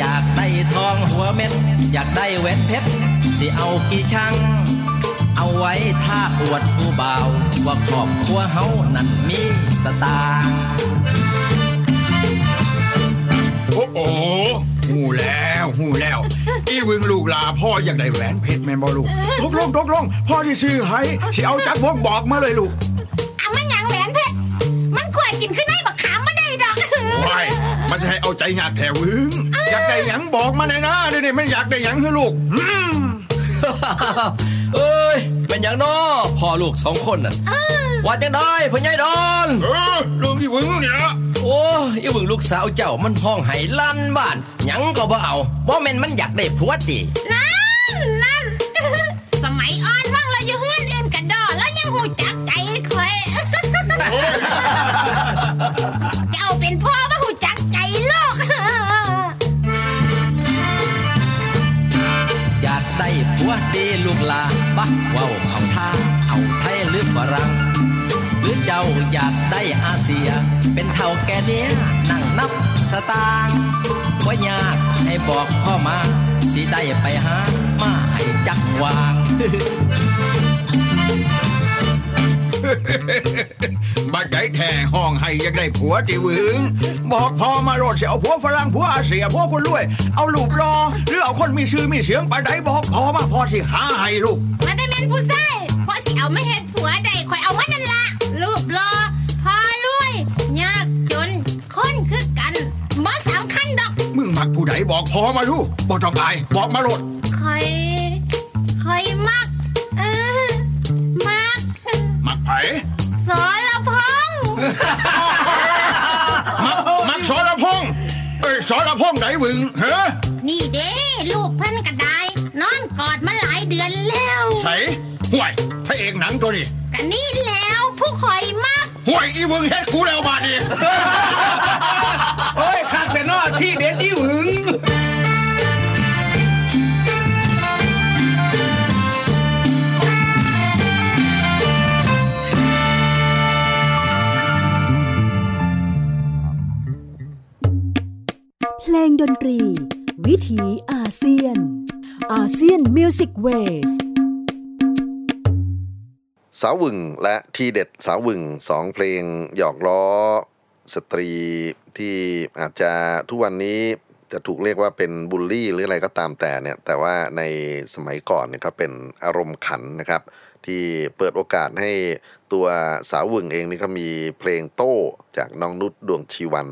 ออยากได้ทองหัวเม็ด อยากได้แหวนเพชรสิเอากี่ช่างเอาไว้ถ้าอวดผู้บ่าวว่าครอบครัวเฮานั่นมีสตางค์โอ้โหหูแล้วหูแล้ว อีวึงลูกลาพ่ออยากได้แหวนเพชรแม่นบ่ลูกตกลงตกลงพ่อที่ซื้อให้สิเอาจากพวกบอกมาเลยลูกเอามาหยังแหวนเพชรมันขวดกินขึ้น ให้เอาใจยากแถวึงอยากได้หยังบอกมาเลยนะเดี๋ยวนี้มันอยากได้หยังคือลูกอืมเอ้ยเป็นอย่างน้อพ่อลูกสองคนน่ะว่าจังได้พ่อใหญ่ดอน เออเรื่องที่วึงเนี่ยโอ้ยอีหวึงลูกสาวเจ้ามันห้องไห้ลั่นบ้านหยังก็บ่เอาบ่แม่นมันอยากได้ผัวตินั่น ลาบักเว้าเขาท่าเอาไทยหรือฝรั่งหรือเจ้าอยากได้อาเซีย เป็นเท่าแกเนี้ยนั่งนับสตางค์ว่ายากให้บอกพ่อมา สิได้ไปหามาให้จักวาง บักใจแท้ห้องให้อยากได้ผัวที่วึงบอกพ่อมาโรดเสียเอาผัวฝรั่งผัวอาเซียผัวคนรวย เอาลูกรอหรือเอาคนมีชื่อมีเสียงไปไหนบอกพ่อมาพ่อสิหาให้ลูกมันได้เป็นผู้ชายเพราะสิเอาไม่เห็นผัวใดคอยเอามานั่นละรูปรอพอรวยยากจนคนคือกันบ่สำคัญดอก มึงมักผู้ใดบอกพ่อมาดูบอกต้องอายบอกมาโรดคอยคอยมักเออมักมักไผสรพงษ์ มักมักสรพงษ์เอ้ยสรพงษ์ไหนวึงเฮ้อนี่เด้ลูกเพิ่นก็ได้นอนกอดมาหลายเดือนแล้วใส่ห่วยพระเอกหนังตัวนี้กันนี่แล้วผู้คอยมักห่วยอีวึงเฮ็ดกูแล้วบาดนี้โอ้ยคักแต่นอที่เด็ดอี ลงดนตรี วิถีอาเซียน อาเซียนมิวสิกเวสสาววึงและทีเด็ดสาววึงสองเพลงหยอกล้อ สตรีที่อาจจะทุกวันนี้จะถูกเรียกว่าเป็นบูลลี่หรืออะไรก็ตามแต่เนี่ย แต่ว่าในสมัยก่อนเนี่ยก็เป็นอารมณ์ขันนะครับ ที่เปิดโอกาสให้ตัวสาววึงเองนี่ก็มีเพลงโต้จากน้องนุชดวงชีวัน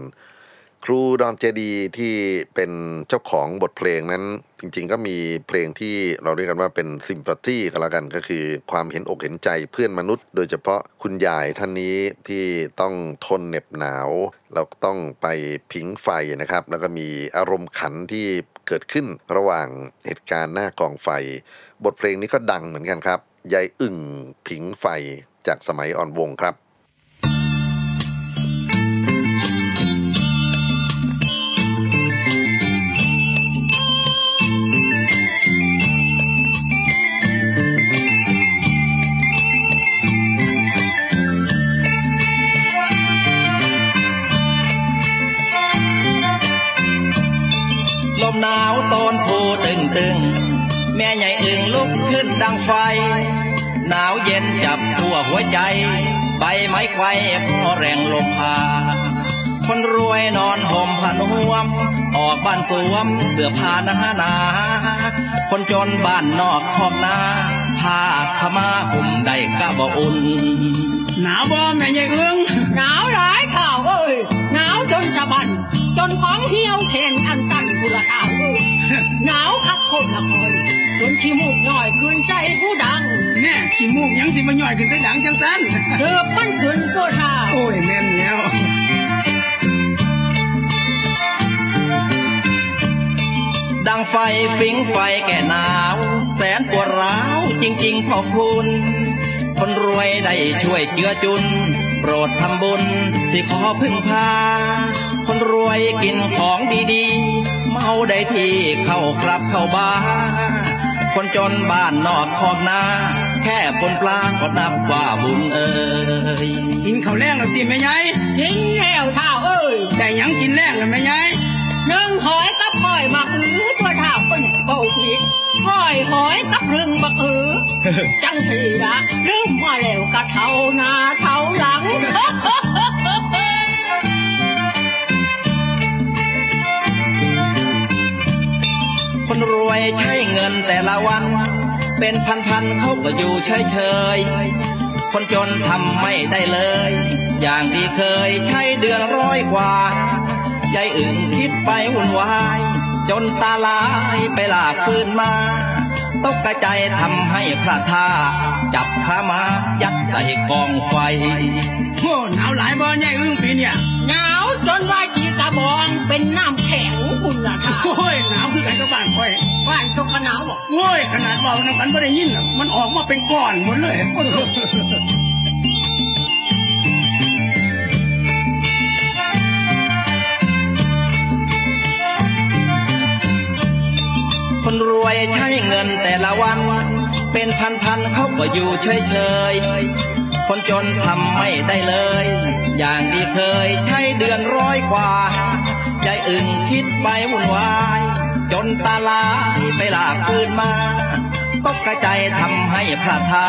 ครูดอนเจดีที่เป็นเจ้าของบทเพลงนั้น จริงๆก็มีเพลงที่เราเรียกกันว่าเป็นซิมพัตตี้ก็แล้วกันก็คือความเห็นอกเห็นใจเพื่อนมนุษย์ โดยเฉพาะคุณยายท่านนี้ที่ต้องทนเหน็บหนาวแล้วต้องไปผิงไฟนะครับ แล้วก็มีอารมณ์ขันที่เกิดขึ้นระหว่างเหตุการณ์หน้ากองไฟ บทเพลงนี้ก็ดังเหมือนกันครับยายอึ่งผิงไฟจากสมัยอ่อนวงครับ ใหญ่อึ่งลุกขึ้นดังไฟ หนาวเย็นจับทั่วหัวใจ ใบไม้ไขว้พอแรงลมพา คนรวยนอนห่มผ้านวม ออกบ้านสวมเสื้อผ้าหนาหนา คนจนบ้านนอกขอบนาผ้าขาวมาห่มได้กะบ่อุ่น หนาวบ่แม่ใหญ่เอื้องหนาวหลายข่าวเอ้ยหนาวจนสะบัน จนของเที่ยวแขนอันตันกุละข่าวเอ้ยหนาวคักคนละคนจนขี้มูกย่อยคืนใจผู้ดังแน่ขี้มูกยังสิมาย่อยขึ้นใส่ดังจังสันเถือบมันขึ้นตัวเท้าโอ้ยแม่นแล้วดังไฟฟิงไฟแก่หนาว แสนปวดร้าวจริงๆพอคุณ คนรวยได้ช่วยเจือจุน โปรดทำบุญสิขอพึ่งพา คนรวยกินของดีๆ เมาได้ที่เข้าครับเข้าบาร์คนจนบ้านนอกขอบนาแค่ปนปลาก็นับว่าบุญเอ่ยกินข้าวแรงแล้วสิแม่ใหญ่กินแล้วเท้าเอ้ยได้หยังกินแรงแล้วแม่ใหญ่หนึ่งหอยกั หอยหอยกับรึงบักอือจังสีละลืมมาแล้วกะเท่าหน้าเท่าหลังคนรวยใช้เงินแต่ละวัน เป็นพันๆเขาก็อยู่เฉยๆ คนจนทำไม่ได้เลย อย่างที่เคยใช้เดือนร้อยกว่ายายอึ่งคิดไปวุ่นวาย จนตาลายไปลากปืนมาตกกระใจายทำให้พระท่าจับขามายัดใส่กองไฟโอ้หนาวหลายบ่ใหญ่เอื้องปีเนี่ยหนาวจนว่าจีกระบองเป็นน้ำแข็งคุณนะท่าโอ้ยหนาวคือกันกับบ้านข่อยบ้านจกกระหนาวบอกโอ้ยขนาดเบาน้ำกันไม่ได้ยินน่ะมันออกมาเป็นก้อนหมดเลย คนรวยใช้เงินแต่ละวัน เป็นพันๆเขาก็อยู่เฉยๆ คนจนทำไม่ได้เลย อย่างที่เคยใช้เดือนร้อยกว่า ใจอึ่งคิดไปวุ่นวาย จนตาลายไปลากคืนมาตกกระใจทำให้พระท่า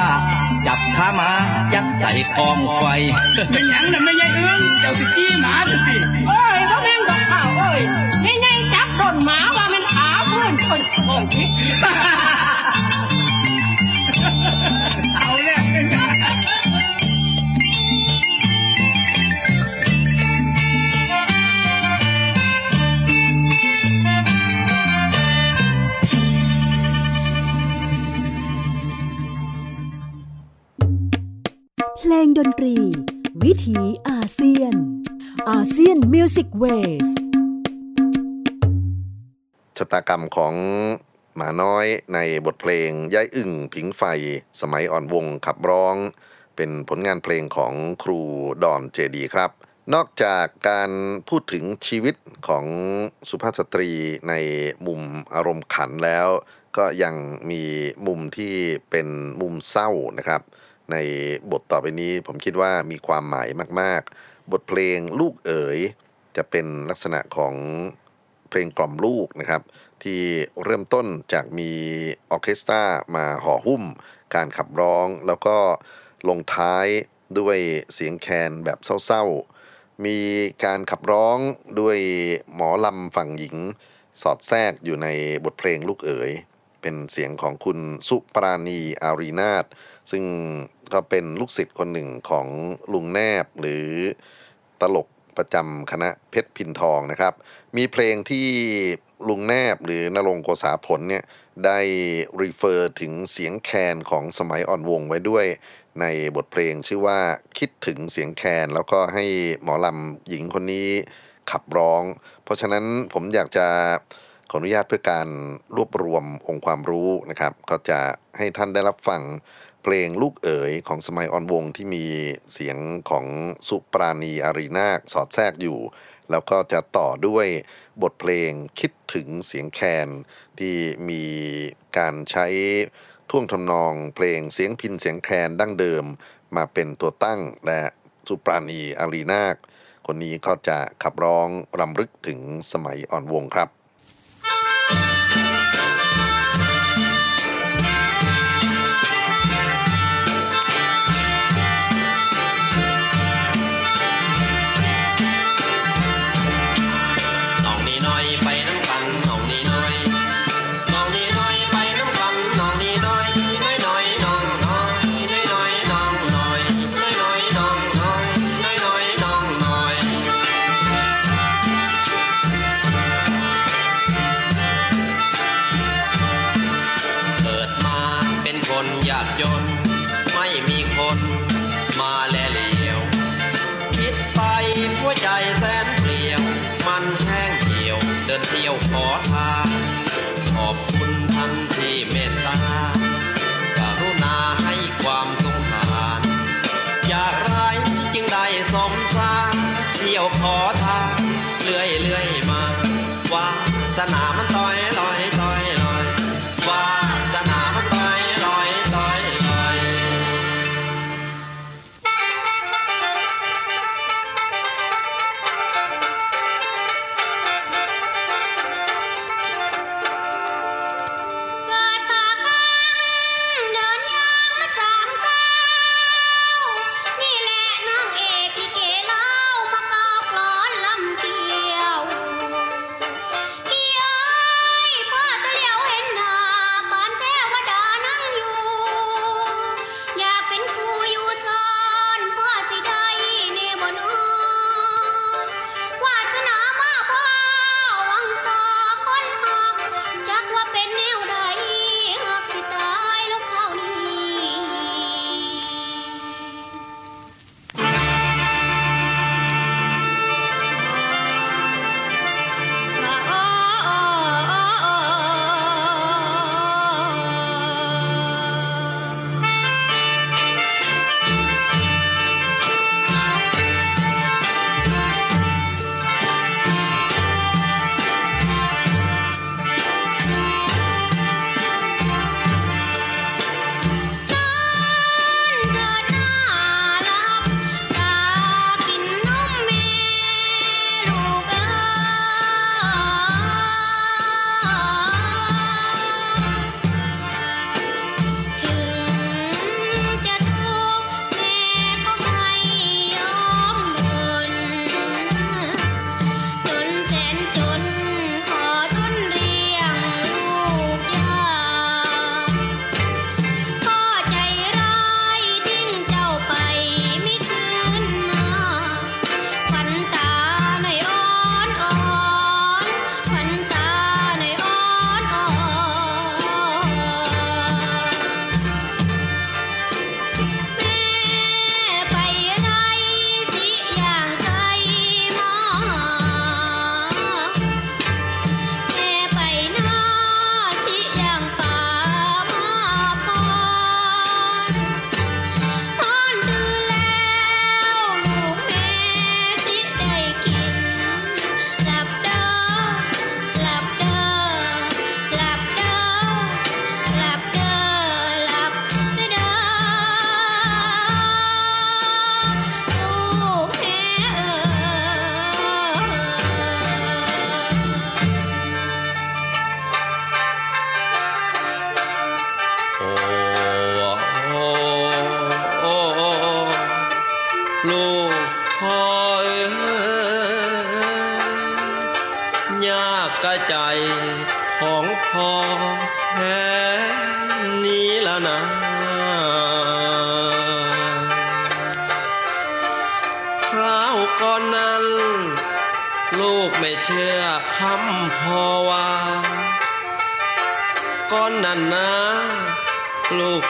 จับขามายัดใส่กองไฟเป็นหยังน่ะไม่ใหญ่เอื้องเจ้าสิจี้หมาสิสิเอ้ยพ่อแม่งดอกข้าวเอ้ยนี่ไงจับ ต้นหมาว่ามันขาเพื่อนคนโอ้ยเอาแล้วเพลงดนตรี วิถีอาเซียน ASEAN Music Way ชะตากรรมของหมาน้อยในบทเพลงยายอึ่งผิงไฟ สมัยอ่อนวงศ์ขับร้อง เป็นผลงานเพลงของครูดอนเจดีย์ครับ นอกจากการพูดถึงชีวิตของสุภาพสตรีในมุมอารมณ์ขันแล้ว ก็ยังมีมุมที่เป็นมุมเศร้านะครับ ในบทต่อไปนี้ผมคิดว่ามีความหมายมาก ๆ บทเพลงลูกเอ๋ยจะเป็นลักษณะของ เพลงกล่อมลูกนะครับ ที่เริ่มต้นจากมีออเคสตรามาห่อหุ้ม การขับร้อง แล้วก็ลงท้ายด้วยเสียงแคนแบบเศร้าๆ มีการขับร้องด้วยหมอลำฝั่งหญิง สอดแทรกอยู่ในบทเพลงลูกเอ๋ย เป็นเสียงของคุณสุปราณีอารีนาถซึ่งก็เป็นลูกศิษย์คนหนึ่งของลุงแนบหรือตลกประจำคณะเพชรพินทองนะครับ มีเพลงที่ลุงแนบหรือณรงค์ โกษาผลเนี่ยได้ refer ถึงเสียงแคนของสมัยอ่อนวงศ์ไว้ด้วย ในบทเพลงชื่อว่าคิดถึงเสียงแคน แล้วก็ให้หมอลำหญิงคนนี้ขับร้อง เพราะฉะนั้นผมอยากจะขออนุญาตเพื่อการรวบรวมองค์ความรู้นะครับ ก็จะให้ท่านได้รับฟังเพลงลูกเอ๋ยของสมัยอ่อนวงที่มีเสียงของสุปราณีอารีนาคสอดแทรกอยู่ แล้วก็จะต่อด้วยบทเพลงคิดถึงเสียงแคนที่มีการใช้ท่วงทำนองเพลงเสียงพินเสียงแคนดั้งเดิมมาเป็นตัวตั้งและสุปราณีอารีนาค คนนี้ก็จะขับร้องรำลึกถึงสมัยอ่อนวงครับ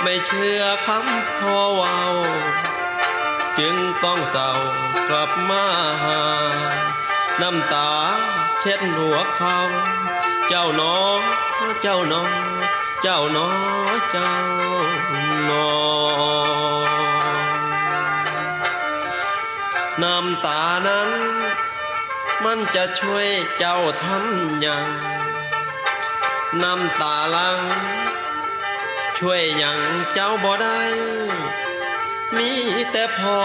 ไม่เชื่อคำพ่อเว้า จึงต้องเศร้ากลับมาหา น้ำตาเช็ดหัวเขาเจ้าน้อเจ้าน้อเจ้าน้อเจ้าน้อน้ำตานั้น มันจะช่วยเจ้าทำยังน้ำตาลัง ช่วยยังเจ้าบ่ได้ มีแต่พอ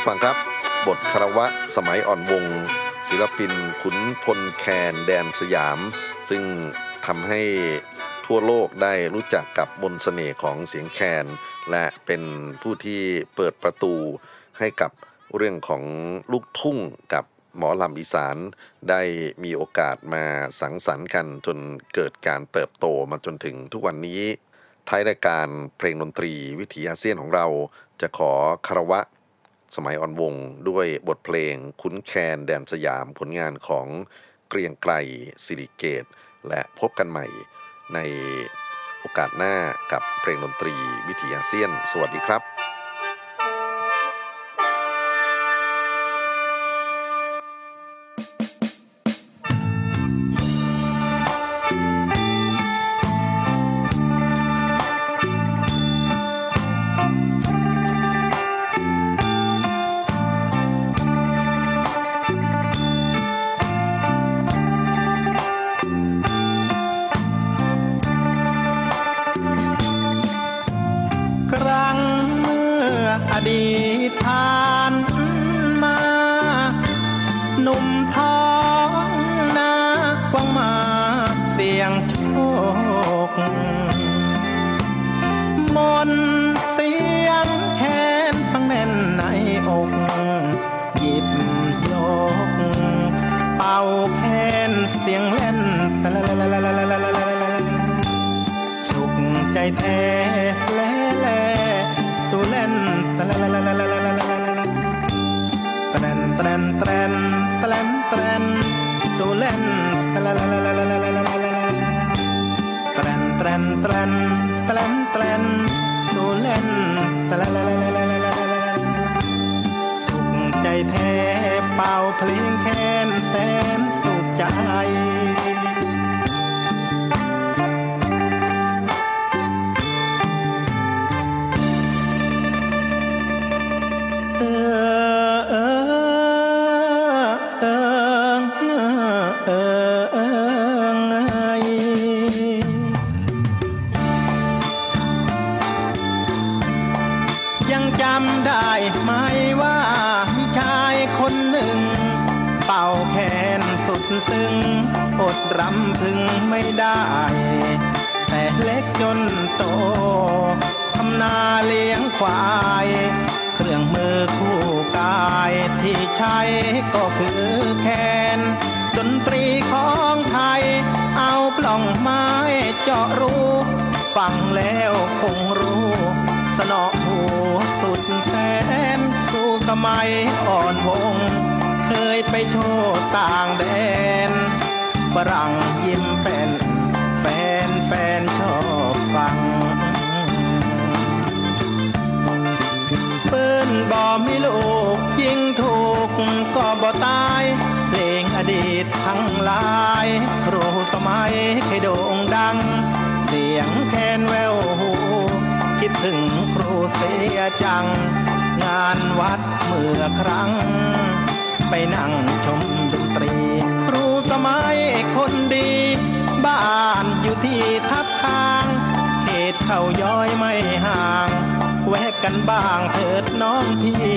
ผู้ฟังครับ บทคารวะสมัยอ่อนวง ศิลปินขุนพลแคนแดนสยาม ซึ่งทำให้ทั่วโลกได้รู้จักกับมนต์เสน่ห์ของเสียงแคน และเป็นผู้ที่เปิดประตูให้กับเรื่องของลูกทุ่งกับหมอลำอีสานได้มีโอกาสมาสังสรรค์กันจนเกิดการเติบโตมาจนถึงทุกวันนี้ท้ายรายการเพลงดนตรีวิถีอาเซียนของเราจะขอคารวะ สมัยอ่อนวงด้วยบทเพลงคุ้นแคนแดนสยามผลงานของเกรียงไกรสิริเกต และพบกันใหม่ในโอกาสหน้ากับเพลงดนตรีวิถีอาเซียน สวัสดีครับ ลนแปลนแปลนตัวเล่นแปลนสุขใจแท้เป่าเพลงแค้นแสน สมัยอ่อนวง เคยไปโชว์ต่างแดน ฝรั่งยิ้มเป็นแฟนแฟนชอบฟังปืนบ่มีลูกยิงถูกก็บ่ตาย เพลงอดีตทั้งหลายครูสมัยเคยโด่งดัง เสียงแคนแววหูคิดถึงครูเสียจังานวัดเมื่อครั้ง ไปนั่งชมดนตรี ครูสมัยคนดี บ้านอยู่ที่ทับทาง เขตเข้าย้อยไม่ห่าง แวะกันบ้างเถิดน้องพี่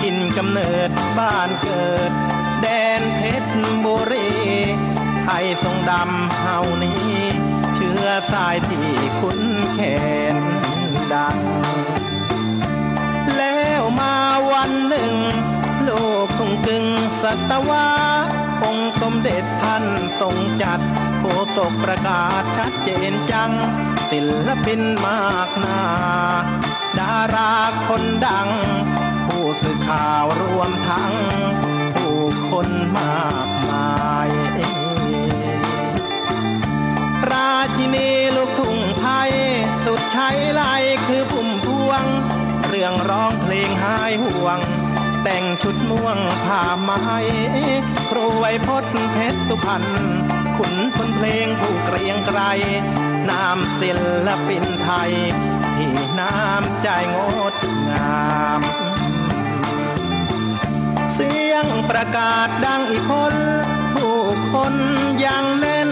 กินกำเนิดบ้านเกิด แดนเพชรบุรีไทยทรงดำเฮานี้ เชื้อสายที่คุ้นแขนดัง มาวันหนึ่ง โลกคงกึ่งสัตวาองค์สมเด็จท่านทรงจัดโฆษกประกาศชัดเจนจัง ศิลปินมากนา ดาราคนดัง ผู้สื่อข่าวรวมทั้ง ผู้คนมากมายราชินีลูกทุ่งไทย สุดใช้ไลคือพุ่มพวง รื่องร้องเพลงหายห่วง แต่งชุดม่วงผ้าไม้ครูไวยพจน์เพชรสุพรรณขุนพลเพลงผู้เกรียงไกรนามศิลปินไทย ที่น้ำใจงดงามเสียงประกาศดังอีกคน ผู้คนยังแน่น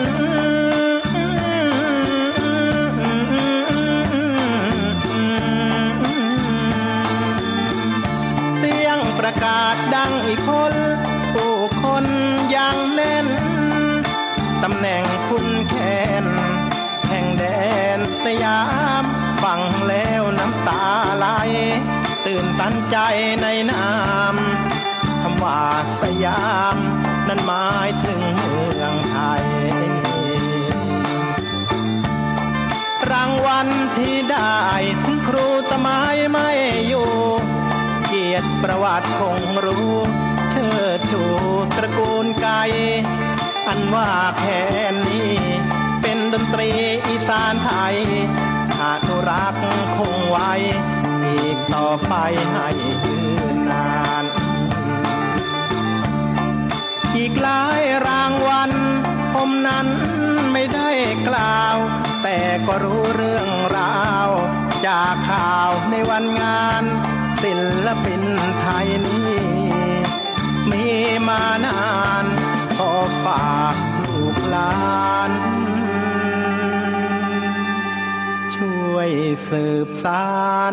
ตื่นตันใจในนามคำว่าสยาม นั้นหมายถึงเมืองไทย รางวัลที่ได้ถึงครูสมัยไม่อยู่ เกียรติประวัติคงรู้เชิดชูตระกูลไกอันว่าแค่นี้ เป็นดนตรีอีสานไทยอนุรักษ์คงไว้ อีกต่อไปให้ยืนนาน อีกหลายรางวัลผมนั้นไม่ได้กล่าว แต่ก็รู้เรื่องราว จากข่าวในวันงานศิลปินไทยนี้มีมานานขอฝากลูกหลาน ช่วยสืบสาร